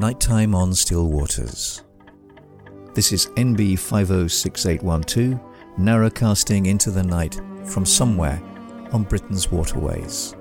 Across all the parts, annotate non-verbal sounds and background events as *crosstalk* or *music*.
Nighttime on Still Waters. This is NB 506812, narrowcasting into the night from somewhere on Britain's waterways.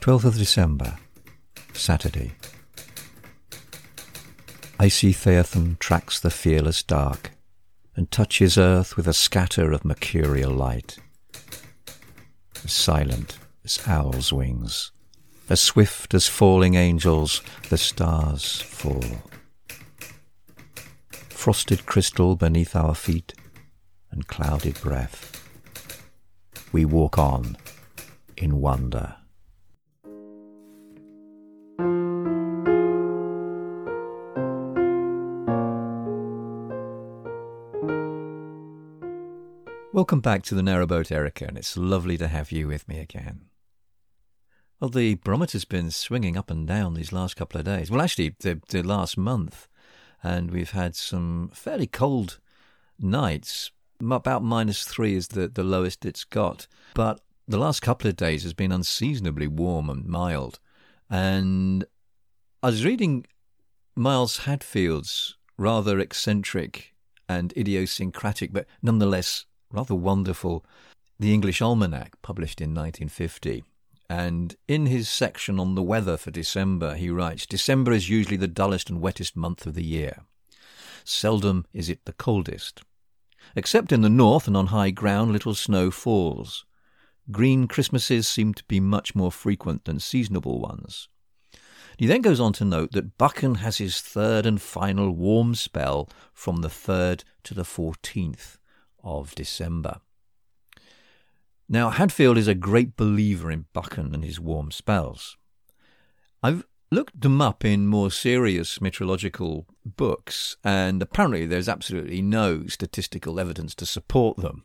Twelfth of December, Saturday. Icy Phaethon tracks the fearless dark and touches earth with a scatter of mercurial light. As silent as owls' wings, as swift as falling angels, the stars fall. Frosted crystal beneath our feet and clouded breath. We walk on in wonder. Welcome back to the Narrowboat Erica, and it's lovely to have you with me again. Well, the barometer's been swinging up and down these last couple of days. Well, actually, the, the last month, and we've had some fairly cold nights. About minus three is the, the lowest it's got. But the last couple of days has been unseasonably warm and mild. And I was reading Miles Hadfield's rather eccentric and idiosyncratic, but nonetheless rather wonderful The English Almanac, published in 1950. And in his section on the weather for December, he writes December is usually the dullest and wettest month of the year. Seldom is it the coldest. Except in the north and on high ground, little snow falls. Green Christmases seem to be much more frequent than seasonable ones. He then goes on to note that Buchan has his third and final warm spell from the 3rd to the 14th, of December. Now, Hadfield is a great believer in Buchan and his warm spells. I've looked them up in more serious meteorological books, and apparently there's absolutely no statistical evidence to support them.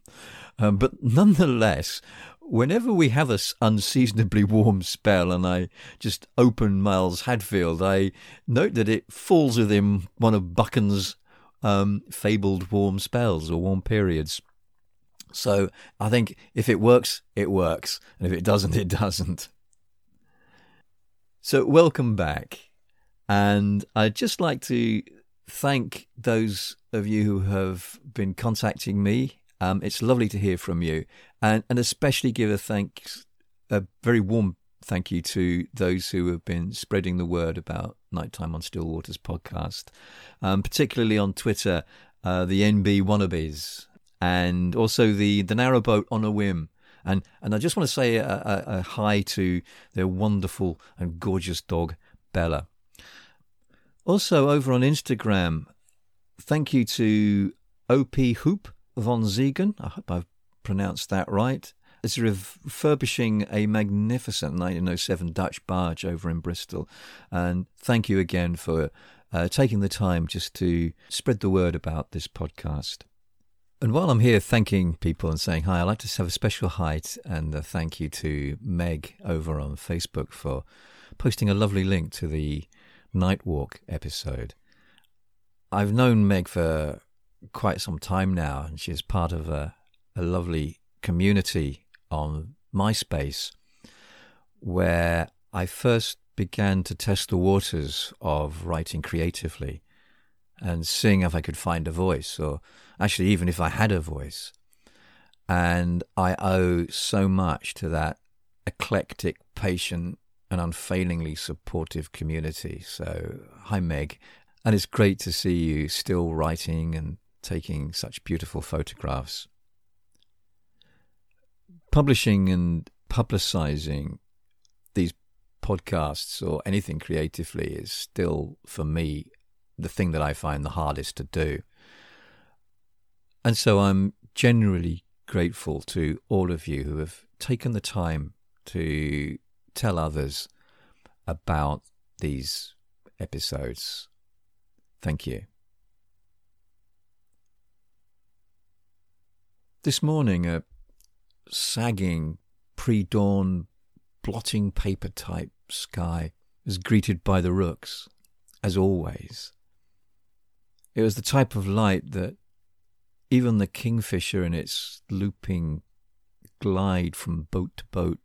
Um, but nonetheless, whenever we have a unseasonably warm spell and I just open Miles Hadfield, I note that it falls within one of Buchan's um, fabled warm spells or warm periods. So I think if it works, it works. And if it doesn't, *laughs* it doesn't. So welcome back. And I'd just like to thank those of you who have been contacting me. Um, it's lovely to hear from you. And, and especially give a thanks, a very warm thank you to those who have been spreading the word about Nighttime on Still Waters podcast, um, particularly on Twitter, uh, the NB wannabes, and also the the narrowboat on a whim. And and I just want to say a, a, a hi to their wonderful and gorgeous dog Bella. Also over on Instagram, thank you to OP Hoop von Ziegen. I hope I've pronounced that right is refurbishing a magnificent 1907 Dutch barge over in Bristol. And thank you again for uh, taking the time just to spread the word about this podcast. And while I'm here thanking people and saying hi, I'd like to have a special hi and a thank you to Meg over on Facebook for posting a lovely link to the Night Walk episode. I've known Meg for quite some time now, and she's part of a, a lovely community on MySpace where I first began to test the waters of writing creatively and seeing if I could find a voice, or actually, even if I had a voice. And I owe so much to that eclectic, patient, and unfailingly supportive community. So, hi, Meg. And it's great to see you still writing and taking such beautiful photographs publishing and publicizing these podcasts or anything creatively is still, for me, the thing that I find the hardest to do. And so I'm generally grateful to all of you who have taken the time to tell others about these episodes. Thank you. This morning, a sagging, pre dawn, blotting paper type sky is greeted by the rooks, as always, It was the type of light that even the kingfisher in its looping glide from boat to boat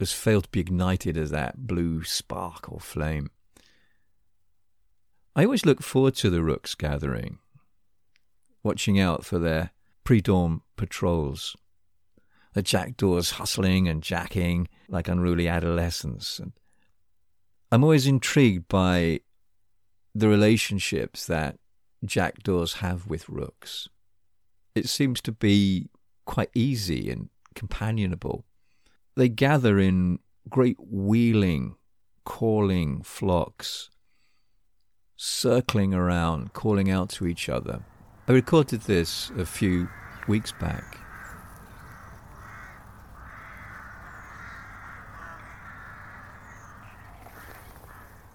has failed to be ignited as that blue spark or flame. I always look forward to the rooks gathering, watching out for their pre dawn patrols. The jackdaws hustling and jacking like unruly adolescents. And I'm always intrigued by the relationships that jackdaws have with rooks. It seems to be quite easy and companionable. They gather in great wheeling, calling flocks, circling around, calling out to each other. I recorded this a few weeks back.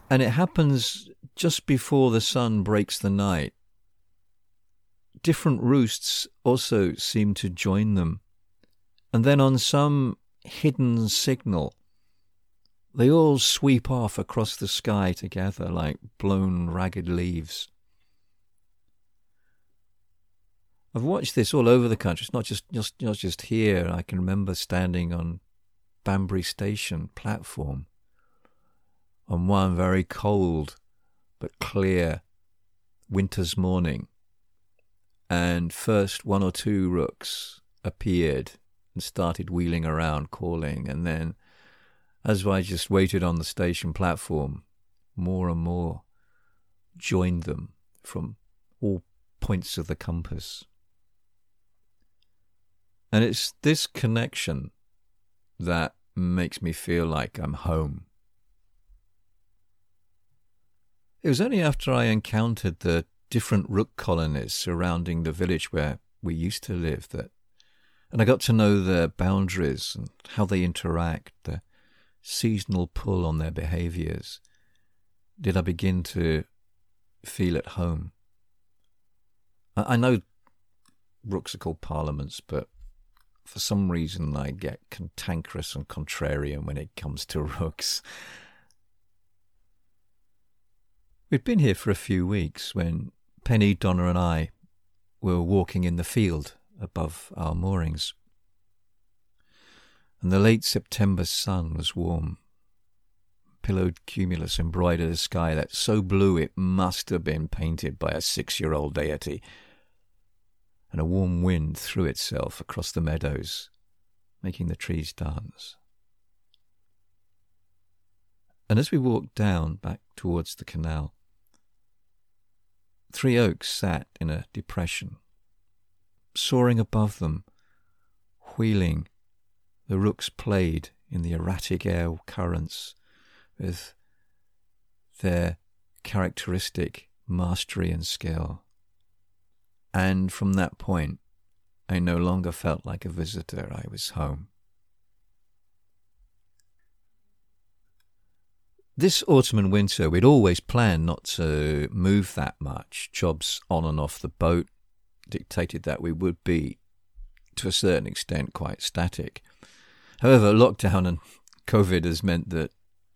And it happens just before the sun breaks the night. Different roosts also seem to join them. And then on some hidden signal, they all sweep off across the sky together like blown ragged leaves. I've watched this all over the country. It's not just, just not just here. I can remember standing on Banbury Station platform on one very cold but clear winter's morning, and first one or two rooks appeared and started wheeling around calling, and then as I just waited on the station platform, more and more joined them from all points of the compass. And it's this connection that makes me feel like I'm home. It was only after I encountered the different rook colonies surrounding the village where we used to live that, and I got to know their boundaries and how they interact, the seasonal pull on their behaviors, did I begin to feel at home. I, I know rooks are called parliaments, but for some reason I get cantankerous and contrarian when it comes to *laughs* rooks. We'd been here for a few weeks when Penny, Donna, and I were walking in the field above our moorings. And the late September sun was warm. Pillowed cumulus embroidered a sky that so blue it must have been painted by a six year old deity. And a warm wind threw itself across the meadows, making the trees dance. And as we walked down back towards the canal, Three oaks sat in a depression. Soaring above them, wheeling, the rooks played in the erratic air currents with their characteristic mastery and skill. And from that point, I no longer felt like a visitor, I was home. This autumn and winter, we'd always planned not to move that much. Jobs on and off the boat dictated that we would be, to a certain extent, quite static. However, lockdown and *laughs* COVID has meant that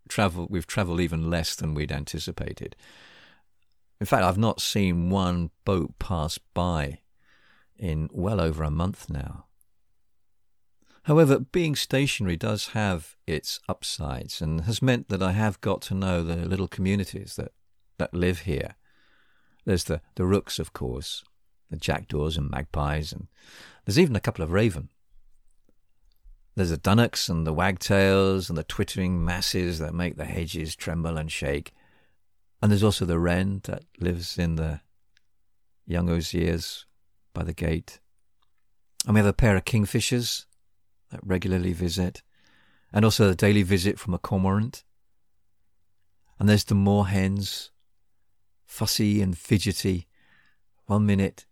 travel we've travelled even less than we'd anticipated. In fact, I've not seen one boat pass by in well over a month now. However, being stationary does have its upsides and has meant that I have got to know the little communities that, that live here. There's the, the rooks, of course, the jackdaws and magpies, and there's even a couple of raven. There's the dunnocks and the wagtails and the twittering masses that make the hedges tremble and shake. And there's also the wren that lives in the young osiers by the gate. And we have a pair of kingfishers that regularly visit, and also the daily visit from a cormorant. And there's the moorhens, fussy and fidgety, one minute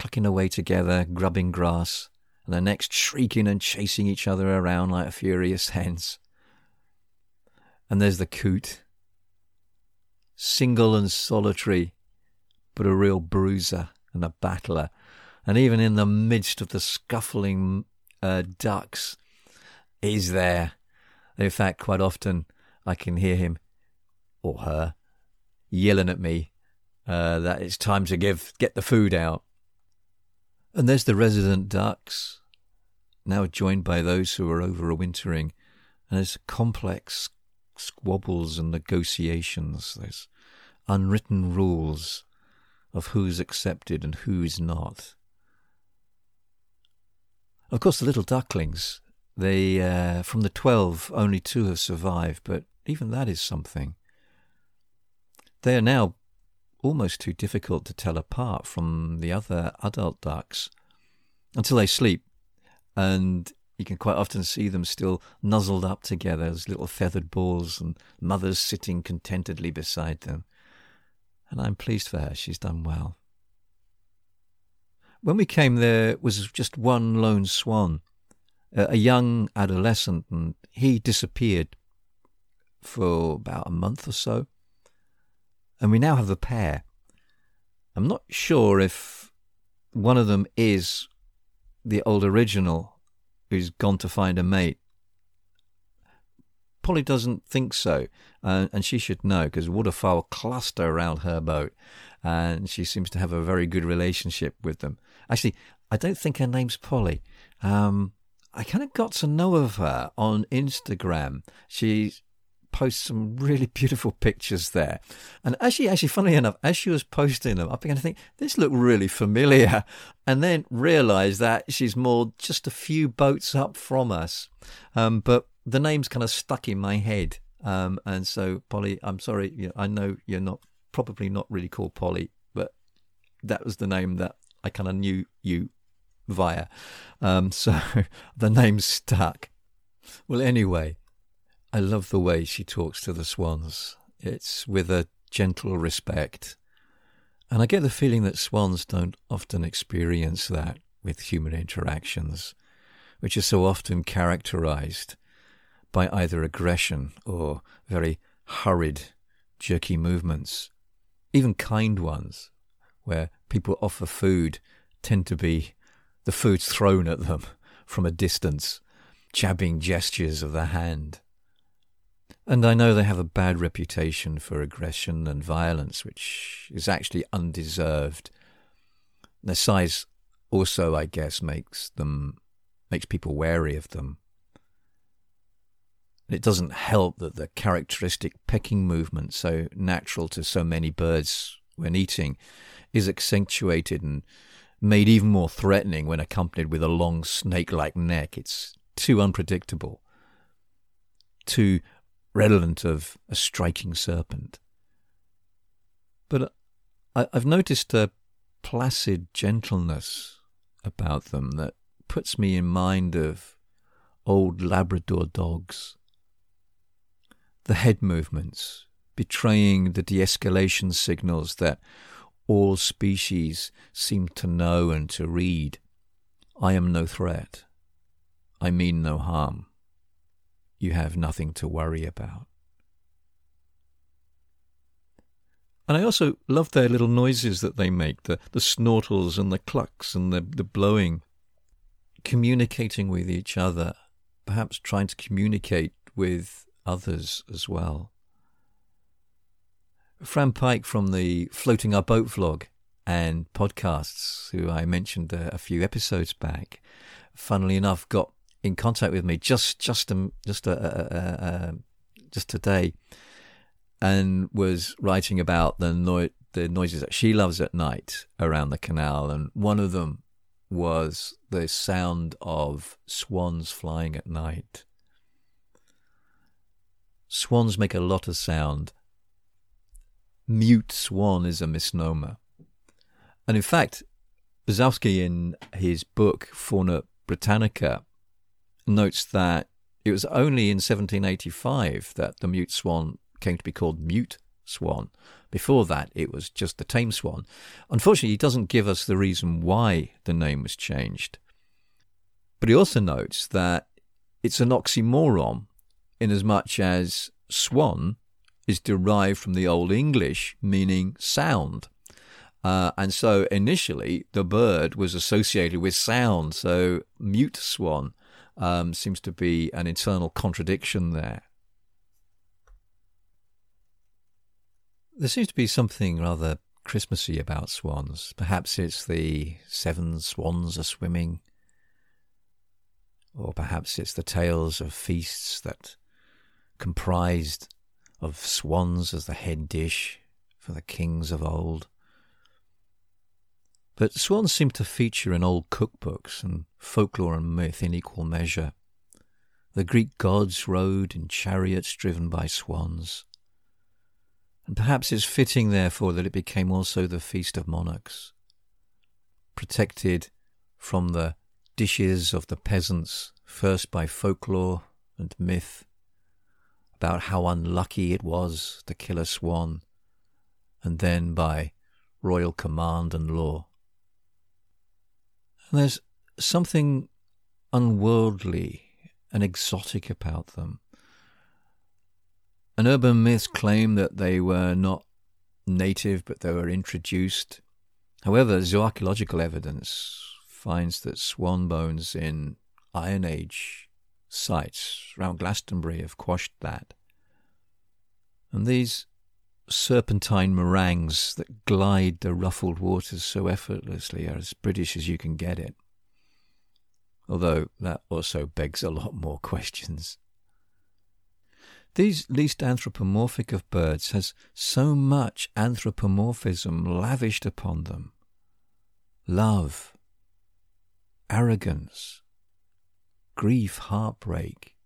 clucking away together, grubbing grass, and the next shrieking and chasing each other around like furious hens. And there's the coot, single and solitary, but a real bruiser and a battler, and even in the midst of the scuffling uh, ducks is there. In fact, quite often I can hear him or her yelling at me uh, that it's time to give get the food out. And there's the resident ducks, now joined by those who are overwintering, and there's complex squabbles and negotiations. There's unwritten rules of who's accepted and who's not. Of course, the little ducklings, they uh, from the twelve, only two have survived, but even that is something. They are now almost too difficult to tell apart from the other adult ducks until they sleep, and you can quite often see them still nuzzled up together as little feathered balls, and mothers sitting contentedly beside them. And I'm pleased for her; she's done well. When we came, there was just one lone swan, a young adolescent, and he disappeared for about a month or so and we now have a pair. I'm not sure if one of them is the old original who's gone to find a mate. Polly doesn't think so, uh, and she should know because waterfowl cluster around her boat, and she seems to have a very good relationship with them. Actually, I don't think her name's Polly. Um, I kind of got to know of her on Instagram. She posts some really *laughs* beautiful pictures there. And actually, actually, funnily enough, as she was posting them, I began to think, this looked really familiar. And then realized that she's more just a few boats up from us. Um, but the name's kind of stuck in my head. Um, and so, Polly, I'm sorry, you know, I know you're not probably not really called Polly, but that was the name that I kind of knew you via. Um, *laughs* so the name stuck. Well, anyway, I love the way she talks to the swans. It's with a gentle respect. And I get the feeling that swans don't often experience that with human interactions, which are so often characterized by either aggression or very hurried, jerky movements. Even kind ones, where people offer food, tend to be the food's thrown at them *laughs* from a distance, jabbing gestures of the hand. And I know they have a bad reputation for aggression and violence, which is actually undeserved. Their size also, I guess, makes them makes people wary of them. It doesn't help that the characteristic pecking movement, so natural to so many birds when eating, is accentuated and made even more threatening when accompanied with a long snake like neck. It's too unpredictable, too redolent of a striking serpent. But I, have noticed a placid gentleness about them that puts me in mind of old Labrador dogs. The head movements betraying the de escalation signals that all species seem to know and to read. I am no threat. I mean no harm you have nothing to worry about. And I also love their little noises that they make the, the snortles and the clucks and the, the blowing, communicating with each other, perhaps trying to communicate with others as well. Fran Pike from the Floating Our Boat vlog and podcasts, who I mentioned a, a few episodes back, funnily enough, got in contact with me just just um, just a, a, a, just today, and was writing about the no- the noises that she loves at night around the canal, and one of them was the sound of swans flying at night. Swans make a lot of sound. Mute swan is a misnomer. And in fact, Buczacki, in his book Fauna Britannica, notes that it was only in 1785 that the mute swan came to be called mute swan. Before that, it was just the tame swan. Unfortunately, he doesn't give us the reason why the name was changed. But he also notes that it's an oxymoron in as much as swan is derived from the Old English meaning sound. Uh, and so initially the bird was associated with sound. So mute swan um, seems to be an internal contradiction there. There seems to be something rather Christmassy about swans. Perhaps it's the seven swans are swimming, or perhaps it's the tales of feasts that comprised of swans as the head dish for the kings of old. But swans seem to feature in old cookbooks and folklore and myth in equal measure. The Greek gods rode in chariots driven by swans. And perhaps it's fitting, therefore, that it became also the feast of monarchs, protected from the dishes of the peasants, first by folklore and myth, about how unlucky it was to kill a swan, and then by royal command and law. And there's something unworldly and exotic about them. And urban myths claim that they were not native, but they were introduced. However, zooarchaeological evidence finds that swan bones in Iron Age sites around Glastonbury have quashed that. And these serpentine meringues that glide the ruffled waters so effortlessly are as British as you can get it. Although that also begs a lot more *laughs* questions. These least anthropomorphic of birds has so much anthropomorphism lavished upon them. Love, arrogance, grief, heartbreak,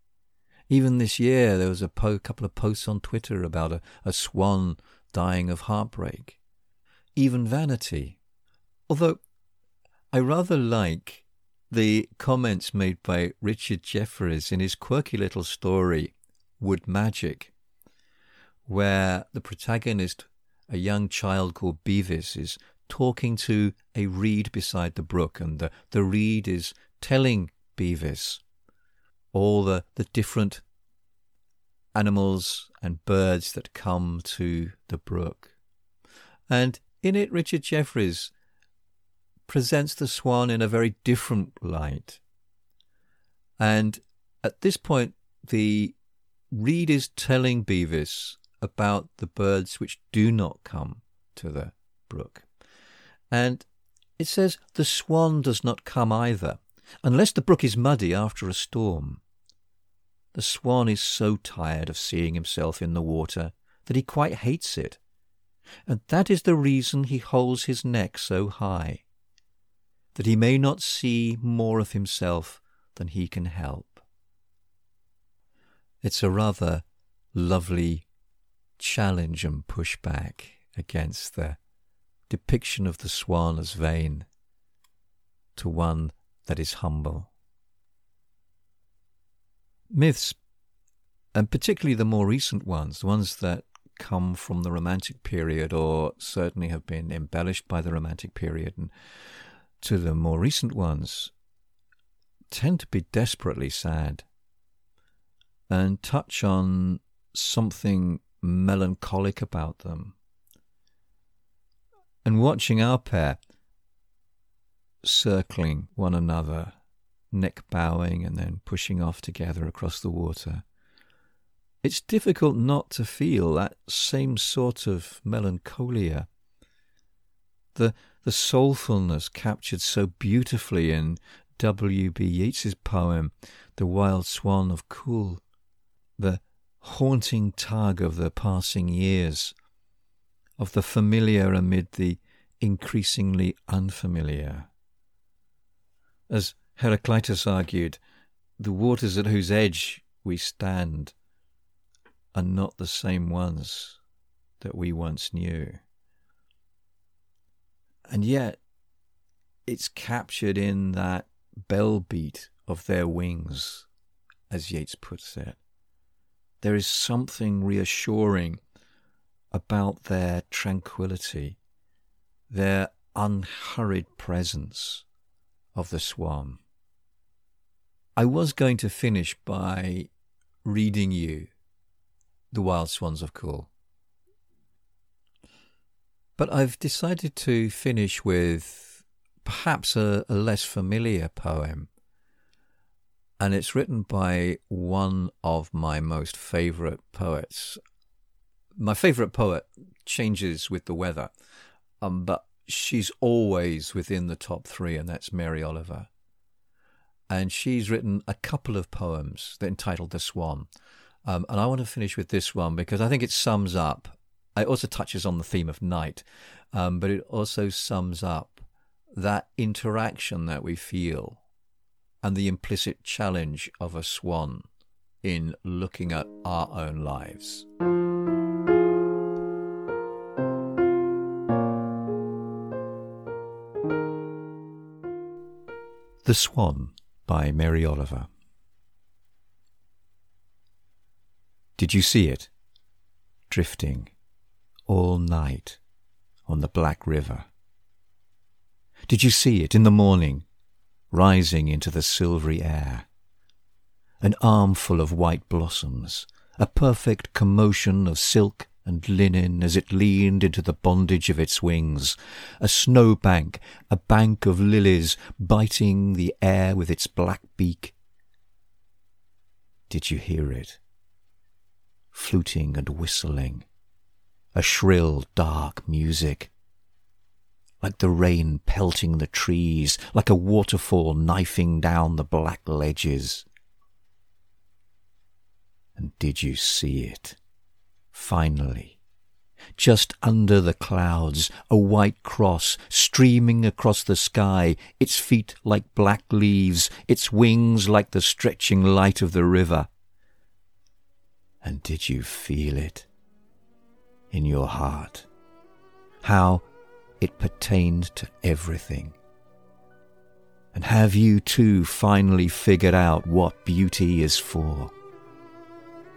even this year, there was a po- couple of posts on Twitter about a, a swan dying of heartbreak. Even vanity. Although I rather like the comments made by Richard Jefferies in his quirky little story, Wood Magic, where the protagonist, a young child called Bevis, is talking to a reed beside the brook, and the, the reed is telling Bevis all the, the different animals and birds that come to the brook. And in it, Richard Jefferies presents the swan in a very different light. And at this point, the reed is telling Bevis about the birds which do not come to the brook. And it says the swan does not come either, unless the brook is muddy after a storm. The swan is so tired of seeing himself in the water that he quite hates it, and that is the reason he holds his neck so high, that he may not see more of himself than he can help. It's a rather lovely challenge and pushback against the depiction of the swan as vain to one that is humble myths, and particularly the more recent ones, the ones that come from the Romantic period or certainly have been embellished by the Romantic period, and to the more recent ones, tend to be desperately sad and touch on something melancholic about them. And watching our pair circling one another neck bowing and then pushing off together across the water. It's difficult not to feel that same sort of melancholia. The, the soulfulness captured so beautifully in W.B. Yeats's poem, The Wild Swan of Coole, the haunting tug of the passing years, of the familiar amid the increasingly unfamiliar. As Heraclitus argued, the waters at whose edge we stand are not the same ones that we once knew. And yet, it's captured in that bell beat of their wings, as Yeats puts it. There is something reassuring about their tranquility, their unhurried presence of the swan. I was going to finish by reading you The Wild Swans of Coole. But I've decided to finish with perhaps a, a less familiar poem. And it's written by one of my most favourite poets. My favourite poet changes with the weather. um, but she's always within the top three, and that's Mary Oliver. And she's written a couple of poems that entitled The Swan. Um, and I want to finish with this one because I think it sums up, it also touches on the theme of night, um, but it also sums up that interaction that we feel and the implicit challenge of a swan in looking at our own lives. The Swan by Mary Oliver. Did you see it? Drifting all night on the Black River. Did you see it in the morning, rising into the silvery air? An armful of white blossoms, a perfect commotion of silk and linen as it leaned into the bondage of its wings, a snow bank, a bank of lilies biting the air with its black beak. Did you hear it? Fluting and whistling, a shrill, dark music, like the rain pelting the trees, like a waterfall knifing down the black ledges. And did you see it? Finally, just under the clouds, a white cross streaming across the sky, its feet like black leaves, its wings like the stretching light of the river. And did you feel it in your heart? How it pertained to everything. And have you too finally figured out what beauty is for?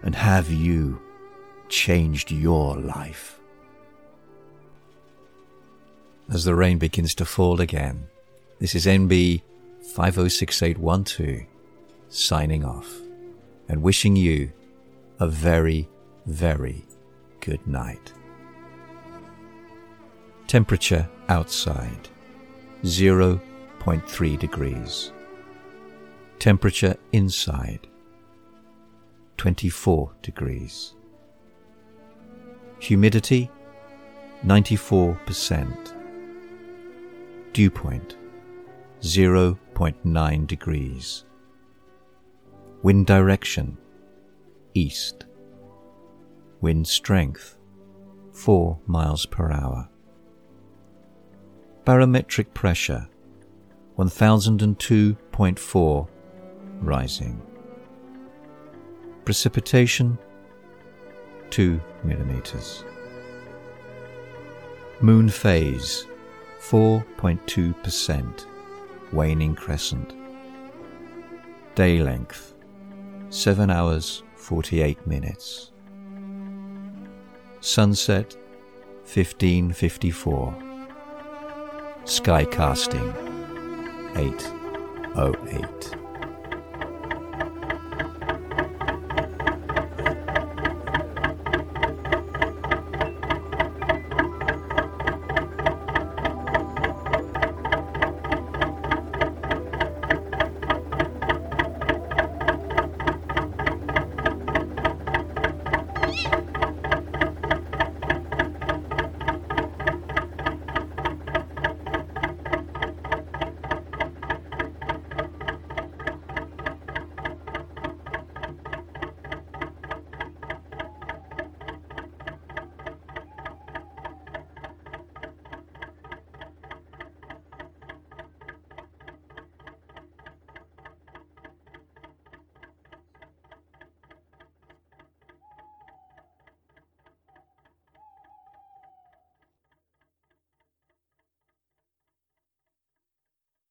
And have you changed your life. As the rain begins to fall again, this is NB 506812 signing off and wishing you a very, very good night. Temperature outside 0.3 degrees. Temperature inside 24 degrees. Humidity 94%. Dew point 0.9 degrees. Wind direction east. Wind strength 4 miles per hour. Barometric pressure 1002.4 rising. Precipitation 2 millimeters. Moon phase 4.2%, waning crescent. Day length 7 hours 48 minutes. Sunset 1554. Sky casting 808.